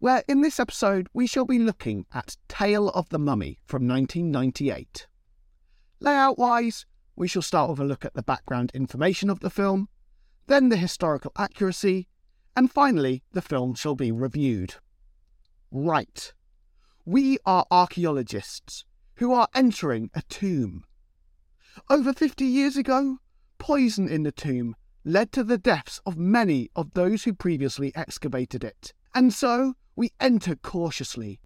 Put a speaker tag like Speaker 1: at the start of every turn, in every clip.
Speaker 1: where in this episode we shall be looking at Tale of the Mummy from 1998. Layout wise, we shall start with a look at the background information of the film, then the historical accuracy, and finally the film shall be reviewed. Right. We are archaeologists who are entering a tomb. Over 50 years ago, poison in the tomb led to the deaths of many of those who previously excavated it, and so we enter cautiously.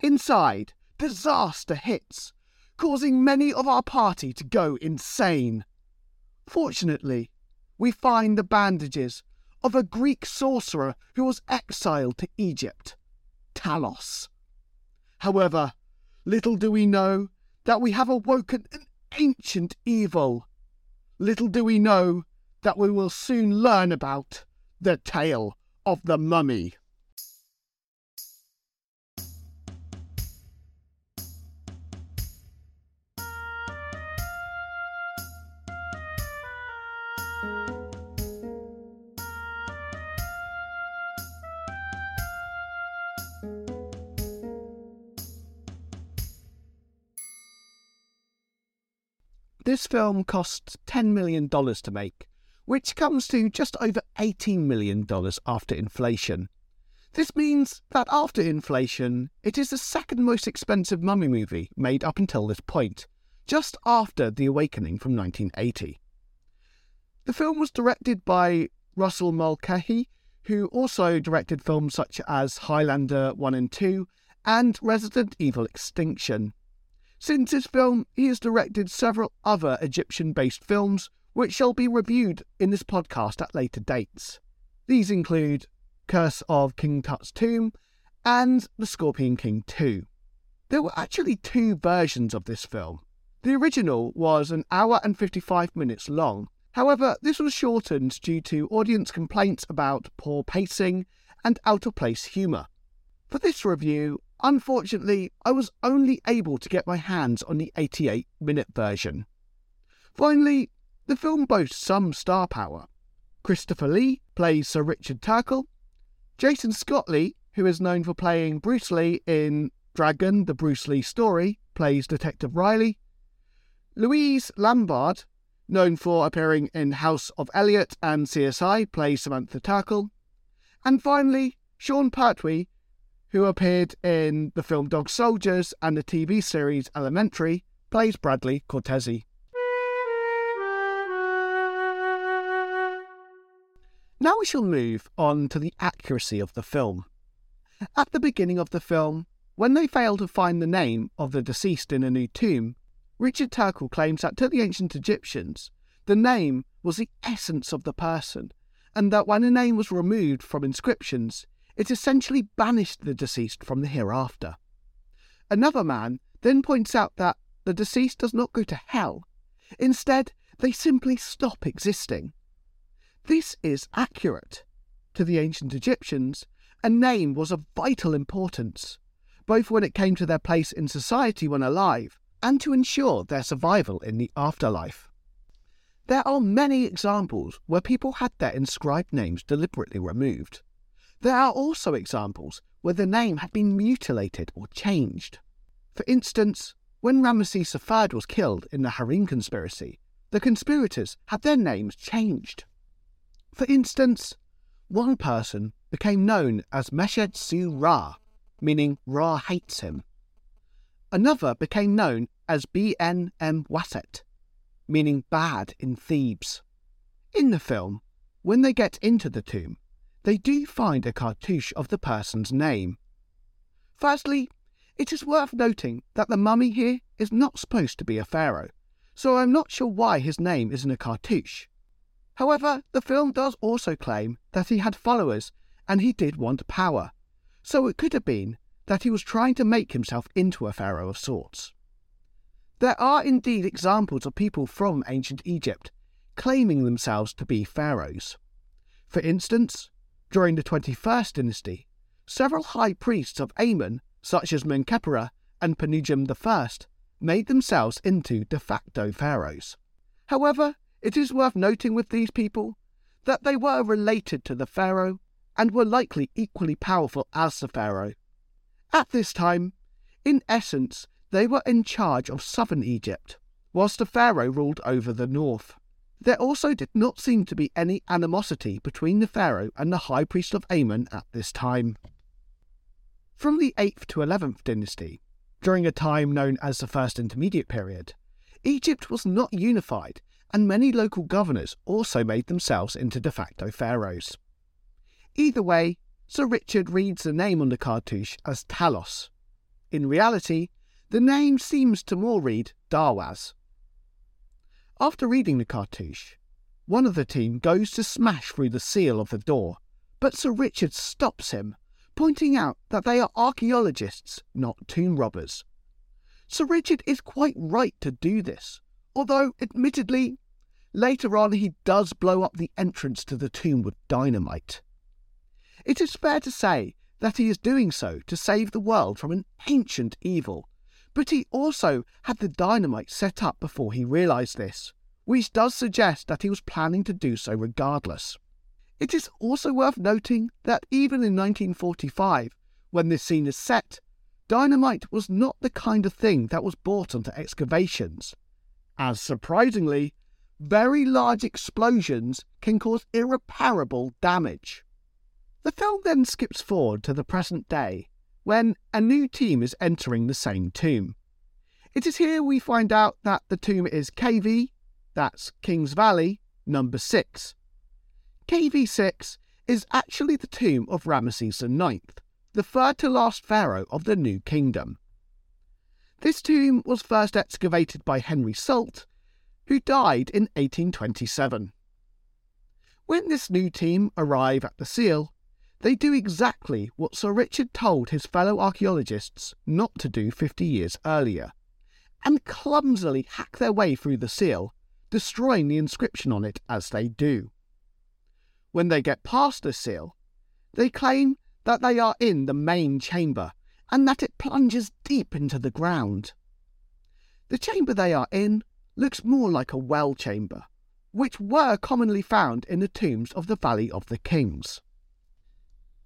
Speaker 1: Inside, disaster hits, causing many of our party to go insane. Fortunately, we find the bandages of a Greek sorcerer who was exiled to Egypt, Talos. However, little do we know that we have awoken an ancient evil. Little do we know that we will soon learn about the tale of the mummy. This film cost $10 million to make, which comes to just over $18 million after inflation. This means that after inflation, it is the second most expensive mummy movie made up until this point, just after The Awakening from 1980. The film was directed by Russell Mulcahy, who also directed films such as Highlander 1 and 2 and Resident Evil Extinction. Since this film, he has directed several other Egyptian based films, which shall be reviewed in this podcast at later dates. These include Curse of King Tut's Tomb and The Scorpion King 2. There were actually two versions of this film. The original was an hour and 55 minutes long. However, this was shortened due to audience complaints about poor pacing and out of place humour. For this review, Unfortunately, I was only able to get my hands on the 88 minute version. Finally, the film boasts some star power. Christopher Lee plays Sir Richard Turkle. Jason Scott Lee, who is known for playing Bruce Lee in Dragon, the Bruce Lee story, plays Detective Riley. Louise Lombard, known for appearing in House of Eliott and CSI, plays Samantha Turkle. And finally, Sean Pertwee who appeared in the film Dog Soldiers and the TV series Elementary, plays Bradley Cortese. Now we shall move on to the accuracy of the film. At the beginning of the film, when they fail to find the name of the deceased in a new tomb, Richard Turkle claims that to the ancient Egyptians, the name was the essence of the person, and that when a name was removed from inscriptions, it essentially banished the deceased from the hereafter. Another man then points out that the deceased does not go to hell. Instead, they simply stop existing. This is accurate. To the ancient Egyptians, a name was of vital importance, both when it came to their place in society when alive and to ensure their survival in the afterlife. There are many examples where people had their inscribed names deliberately removed. There are also examples where the name had been mutilated or changed. For instance, when Ramesses III was killed in the Harem conspiracy, the conspirators had their names changed. For instance, one person became known as Meshed Su Ra, meaning Ra hates him. Another became known as BN M Waset, meaning bad in Thebes. In the film, when they get into the tomb, they do find a cartouche of the person's name. Firstly, it is worth noting that the mummy here is not supposed to be a pharaoh, so I'm not sure why his name is in a cartouche. However, the film does also claim that he had followers and he did want power, so it could have been that he was trying to make himself into a pharaoh of sorts. There are indeed examples of people from ancient Egypt claiming themselves to be pharaohs. For instance, during the 21st dynasty, several high priests of Amun, such as Menkaperra and Pinedjem I, made themselves into de facto pharaohs. However, it is worth noting with these people that they were related to the pharaoh and were likely equally powerful as the pharaoh, at this time, in essence, they were in charge of southern Egypt, whilst the pharaoh ruled over the north. There also did not seem to be any animosity between the pharaoh and the high priest of Amun at this time. From the 8th to 11th dynasty, during a time known as the First Intermediate Period, Egypt was not unified, and many local governors also made themselves into de facto pharaohs. Either way, Sir Richard reads the name on the cartouche as Talos. In reality, the name seems to more read Darwaz. After reading the cartouche, one of the team goes to smash through the seal of the door, but Sir Richard stops him, pointing out that they are archaeologists, not tomb robbers. Sir Richard is quite right to do this, although, admittedly, later on he does blow up the entrance to the tomb with dynamite. It is fair to say that he is doing so to save the world from an ancient evil, but he also had the dynamite set up before he realised this, which does suggest that he was planning to do so regardless. It is also worth noting that even in 1945, when this scene is set, dynamite was not the kind of thing that was brought onto excavations, as surprisingly, very large explosions can cause irreparable damage. The film then skips forward to the present day, when a new team is entering the same tomb. It is here we find out that the tomb is KV, that's King's Valley, number 6. KV6 is actually the tomb of Ramesses IX, the third to last pharaoh of the New Kingdom. This tomb was first excavated by Henry Salt, who died in 1827. When this new team arrive at the seal, they do exactly what Sir Richard told his fellow archaeologists not to do 50 years earlier, and clumsily hack their way through the seal, destroying the inscription on it as they do. When they get past the seal, they claim that they are in the main chamber and that it plunges deep into the ground. The chamber they are in looks more like a well chamber, which were commonly found in the tombs of the Valley of the Kings.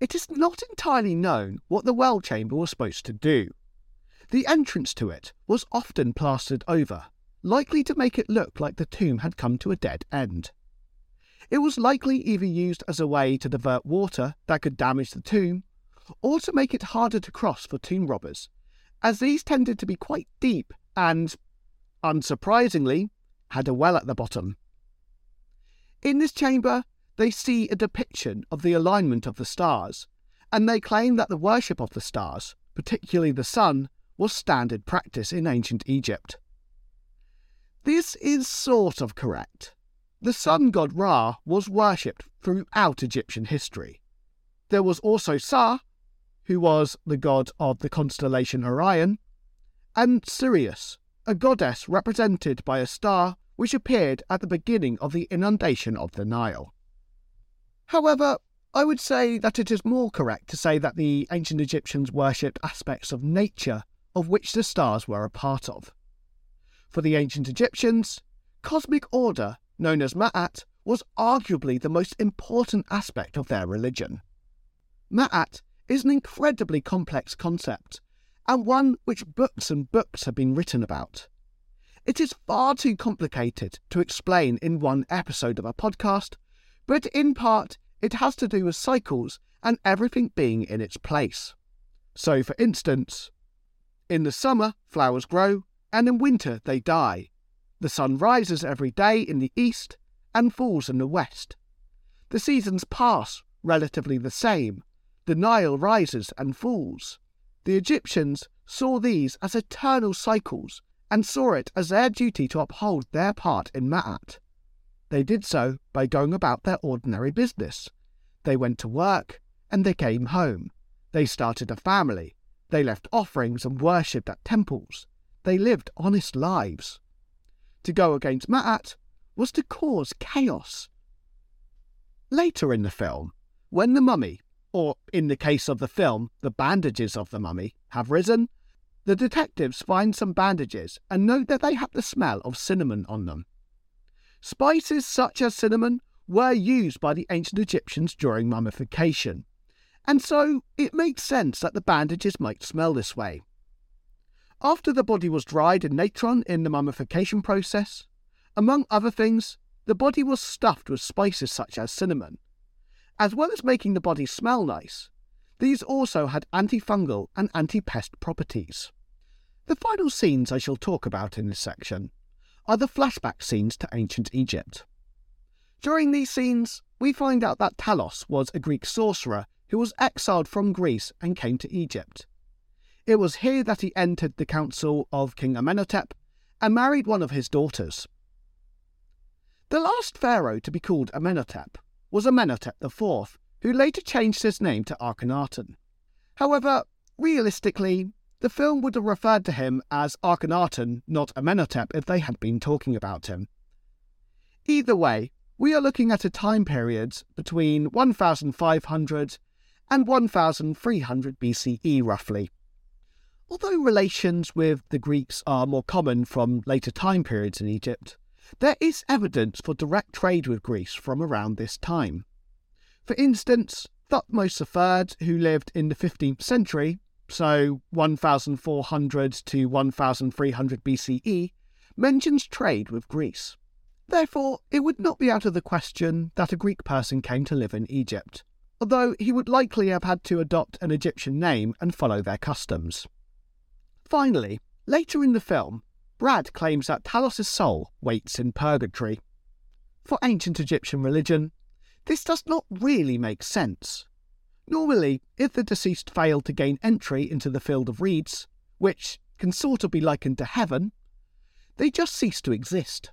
Speaker 1: It is not entirely known what the well chamber was supposed to do. The entrance to it was often plastered over, likely to make it look like the tomb had come to a dead end. It was likely either used as a way to divert water that could damage the tomb, or to make it harder to cross for tomb robbers, as these tended to be quite deep and, unsurprisingly, had a well at the bottom. In this chamber, they see a depiction of the alignment of the stars, and they claim that the worship of the stars, particularly the sun, was standard practice in ancient Egypt. This is sort of correct. The sun god Ra was worshipped throughout Egyptian history. There was also Sah, who was the god of the constellation Orion, and Sirius, a goddess represented by a star which appeared at the beginning of the inundation of the Nile. However, I would say that it is more correct to say that the ancient Egyptians worshipped aspects of nature of which the stars were a part of. For the ancient Egyptians, cosmic order, known as Ma'at, was arguably the most important aspect of their religion. Ma'at is an incredibly complex concept, and one which books and books have been written about. It is far too complicated to explain in one episode of a podcast, but in part it has to do with cycles and everything being in its place. So, for instance, in the summer, flowers grow, and in winter, they die. The sun rises every day in the east and falls in the west. The seasons pass relatively the same. The Nile rises and falls. The Egyptians saw these as eternal cycles and saw it as their duty to uphold their part in Ma'at. They did so by going about their ordinary business. They went to work and they came home. They started a family. They left offerings and worshipped at temples. They lived honest lives. To go against Ma'at was to cause chaos. Later in the film, when the mummy, or in the case of the film, the bandages of the mummy, have risen, the detectives find some bandages and note that they have the smell of cinnamon on them. Spices such as cinnamon were used by the ancient Egyptians during mummification, and so it makes sense that the bandages might smell this way. After the body was dried in natron in the mummification process, among other things, the body was stuffed with spices such as cinnamon. As well as making the body smell nice, these also had antifungal and anti-pest properties. The final scenes I shall talk about in this section are the flashback scenes to ancient Egypt. During these scenes, we find out that Talos was a Greek sorcerer who was exiled from Greece and came to Egypt. It was here that he entered the council of King Amenhotep and married one of his daughters. The last pharaoh to be called Amenhotep was Amenhotep IV, who later changed his name to Akhenaten. However, realistically, the film would have referred to him as Akhenaten, not Amenhotep, if they had been talking about him. Either way, we are looking at a time period between 1500 and 1300 BCE roughly. Although relations with the Greeks are more common from later time periods in Egypt, there is evidence for direct trade with Greece from around this time. For instance, Thutmose III, who lived in the 15th century, so 1400 to 1300 BCE, mentions trade with Greece. Therefore, it would not be out of the question that a Greek person came to live in Egypt, although he would likely have had to adopt an Egyptian name and follow their customs. Finally, later in the film, Brad claims that Talos' soul waits in purgatory. For ancient Egyptian religion, this does not really make sense. Normally, if the deceased failed to gain entry into the field of reeds, which can sort of be likened to heaven, they just cease to exist.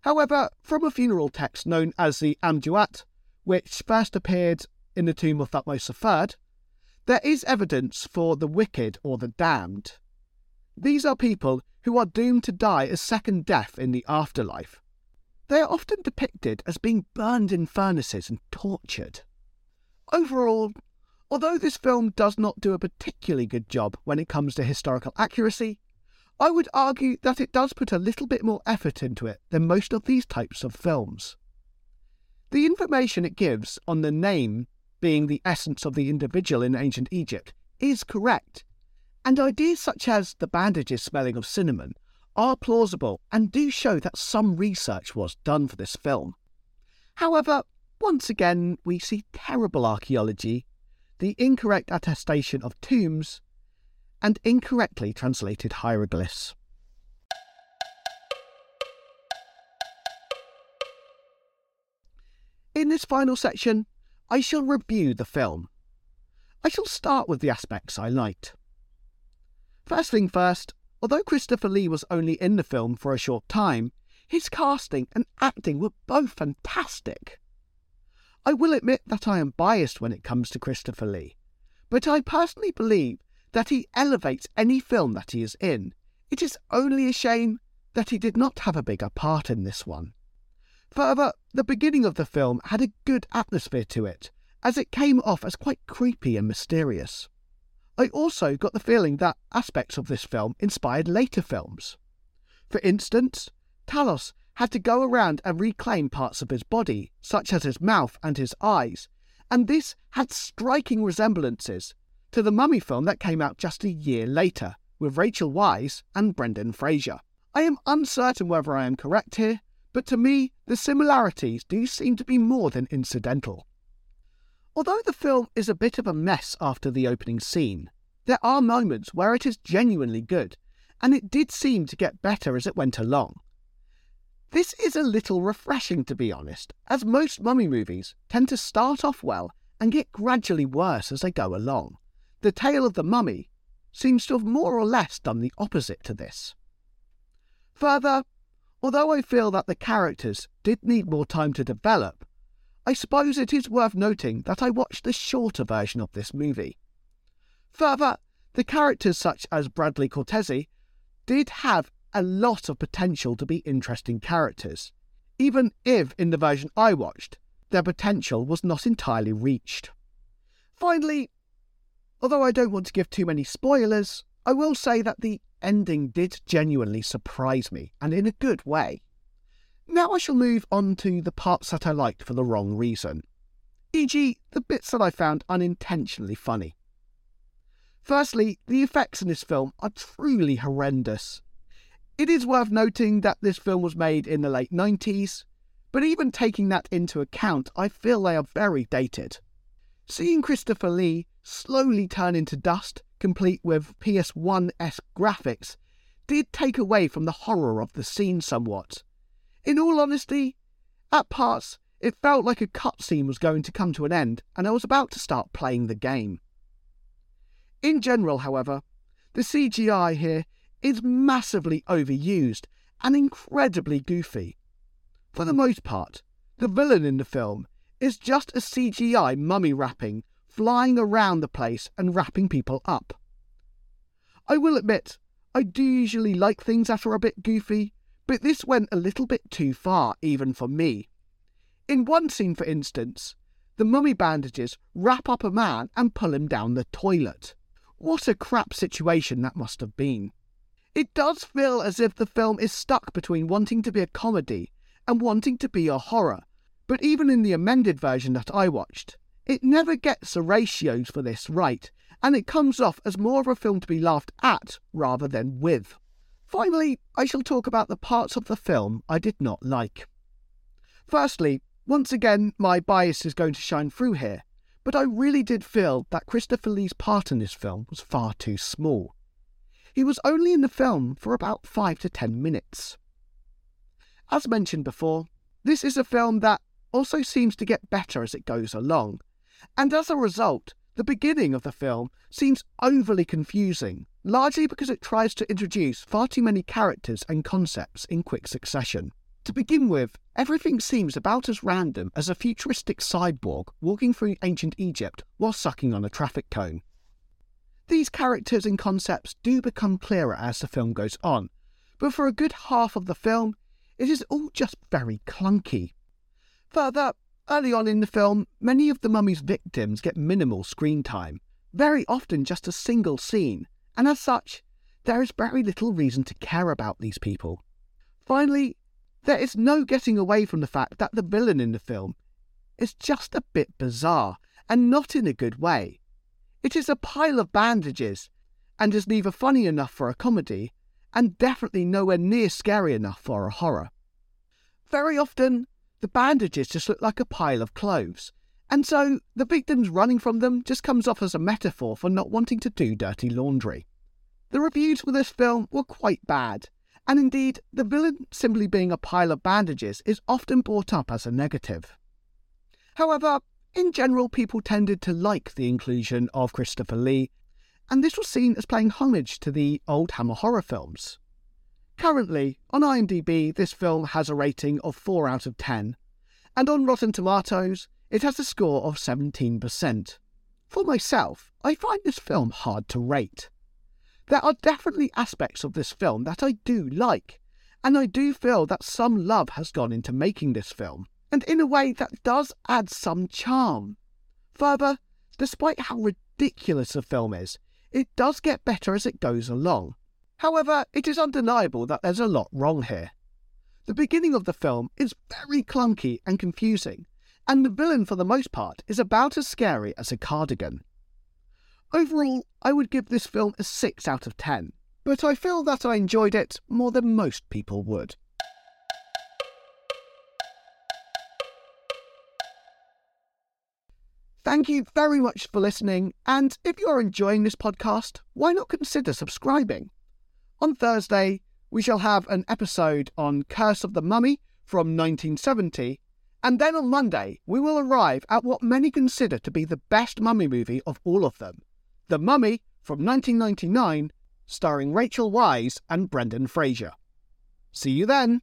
Speaker 1: However, from a funeral text known as the Amduat, which first appeared in the tomb of Thutmose III, there is evidence for the wicked or the damned. These are people who are doomed to die a second death in the afterlife. They are often depicted as being burned in furnaces and tortured. Overall, although this film does not do a particularly good job when it comes to historical accuracy, I would argue that it does put a little bit more effort into it than most of these types of films. The information it gives on the name being the essence of the individual in ancient Egypt is correct, and ideas such as the bandages smelling of cinnamon are plausible and do show that some research was done for this film. However, once again, we see terrible archaeology, the incorrect attestation of tombs, and incorrectly translated hieroglyphs. In this final section, I shall review the film. I shall start with the aspects I liked. First thing first, although Christopher Lee was only in the film for a short time, his casting and acting were both fantastic. I will admit that I am biased when it comes to Christopher Lee, but I personally believe that he elevates any film that he is in. It is only a shame that he did not have a bigger part in this one. Further, the beginning of the film had a good atmosphere to it, as it came off as quite creepy and mysterious. I also got the feeling that aspects of this film inspired later films. For instance, Talos had to go around and reclaim parts of his body, such as his mouth and his eyes, and this had striking resemblances to the Mummy film that came out just a year later, with Rachel Weisz and Brendan Fraser. I am uncertain whether I am correct here, but to me, the similarities do seem to be more than incidental. Although the film is a bit of a mess after the opening scene, there are moments where it is genuinely good, and it did seem to get better as it went along. This is a little refreshing, to be honest, as most mummy movies tend to start off well and get gradually worse as they go along. The Tale of the Mummy seems to have more or less done the opposite to this. Further, although I feel that the characters did need more time to develop, I suppose it is worth noting that I watched the shorter version of this movie. Further, the characters such as Bradley Cortese did have a lot of potential to be interesting characters, even if in the version I watched, their potential was not entirely reached. Finally, although I don't want to give too many spoilers, I will say that the ending did genuinely surprise me, and in a good way. Now I shall move on to the parts that I liked for the wrong reason, e.g., the bits that I found unintentionally funny. Firstly, the effects in this film are truly horrendous. It is worth noting that this film was made in the late 90s, but even taking that into account, I feel they are very dated. Seeing Christopher Lee slowly turn into dust, complete with PS1 esque graphics, did take away from the horror of the scene somewhat in all honesty, at parts, it felt like a cutscene was going to come to an end and I was about to start playing the game. In general, however, the CGI here is massively overused and incredibly goofy. For the most part, the villain in the film is just a CGI mummy wrapping flying around the place and wrapping people up. I will admit, I do usually like things that are a bit goofy, but this went a little bit too far, even for me. In one scene, for instance, the mummy bandages wrap up a man and pull him down the toilet. What a crap situation that must have been. It does feel as if the film is stuck between wanting to be a comedy and wanting to be a horror, but even in the amended version that I watched, it never gets the ratios for this right, and it comes off as more of a film to be laughed at rather than with. Finally, I shall talk about the parts of the film I did not like. Firstly, once again, my bias is going to shine through here, but I really did feel that Christopher Lee's part in this film was far too small. He was only in the film for about 5 to 10 minutes. As mentioned before, this is a film that also seems to get better as it goes along, and as a result, the beginning of the film seems overly confusing largely because it tries to introduce far too many characters and concepts in quick succession. To begin with, everything seems about as random as a futuristic cyborg walking through ancient Egypt while sucking on a traffic cone. These characters and concepts do become clearer as the film goes on, but for a good half of the film, it is all just very clunky. Further, early on in the film, many of the mummy's victims get minimal screen time, very often just a single scene, and as such, there is very little reason to care about these people. Finally, there is no getting away from the fact that the villain in the film is just a bit bizarre, and not in a good way. It is a pile of bandages, and is neither funny enough for a comedy, and definitely nowhere near scary enough for a horror. Very often, the bandages just look like a pile of clothes, and so the victims running from them just comes off as a metaphor for not wanting to do dirty laundry. The reviews for this film were quite bad, and indeed, the villain simply being a pile of bandages is often brought up as a negative. However, in general, people tended to like the inclusion of Christopher Lee, and this was seen as paying homage to the old Hammer horror films. Currently, on IMDb, this film has a rating of 4 out of 10, and on Rotten Tomatoes, it has a score of 17%. For myself, I find this film hard to rate. There are definitely aspects of this film that I do like, and I do feel that some love has gone into making this film, and in a way that does add some charm. Further, despite how ridiculous the film is, it does get better as it goes along. However, it is undeniable that there's a lot wrong here. The beginning of the film is very clunky and confusing, and the villain for the most part is about as scary as a cardigan. Overall, I would give this film a 6 out of 10, but I feel that I enjoyed it more than most people would. Thank you very much for listening, and if you're enjoying this podcast, why not consider subscribing? On Thursday, we shall have an episode on Curse of the Mummy from 1970, and then on Monday, we will arrive at what many consider to be the best mummy movie of all of them The Mummy from 1999, starring Rachel Weisz and Brendan Fraser. See you then!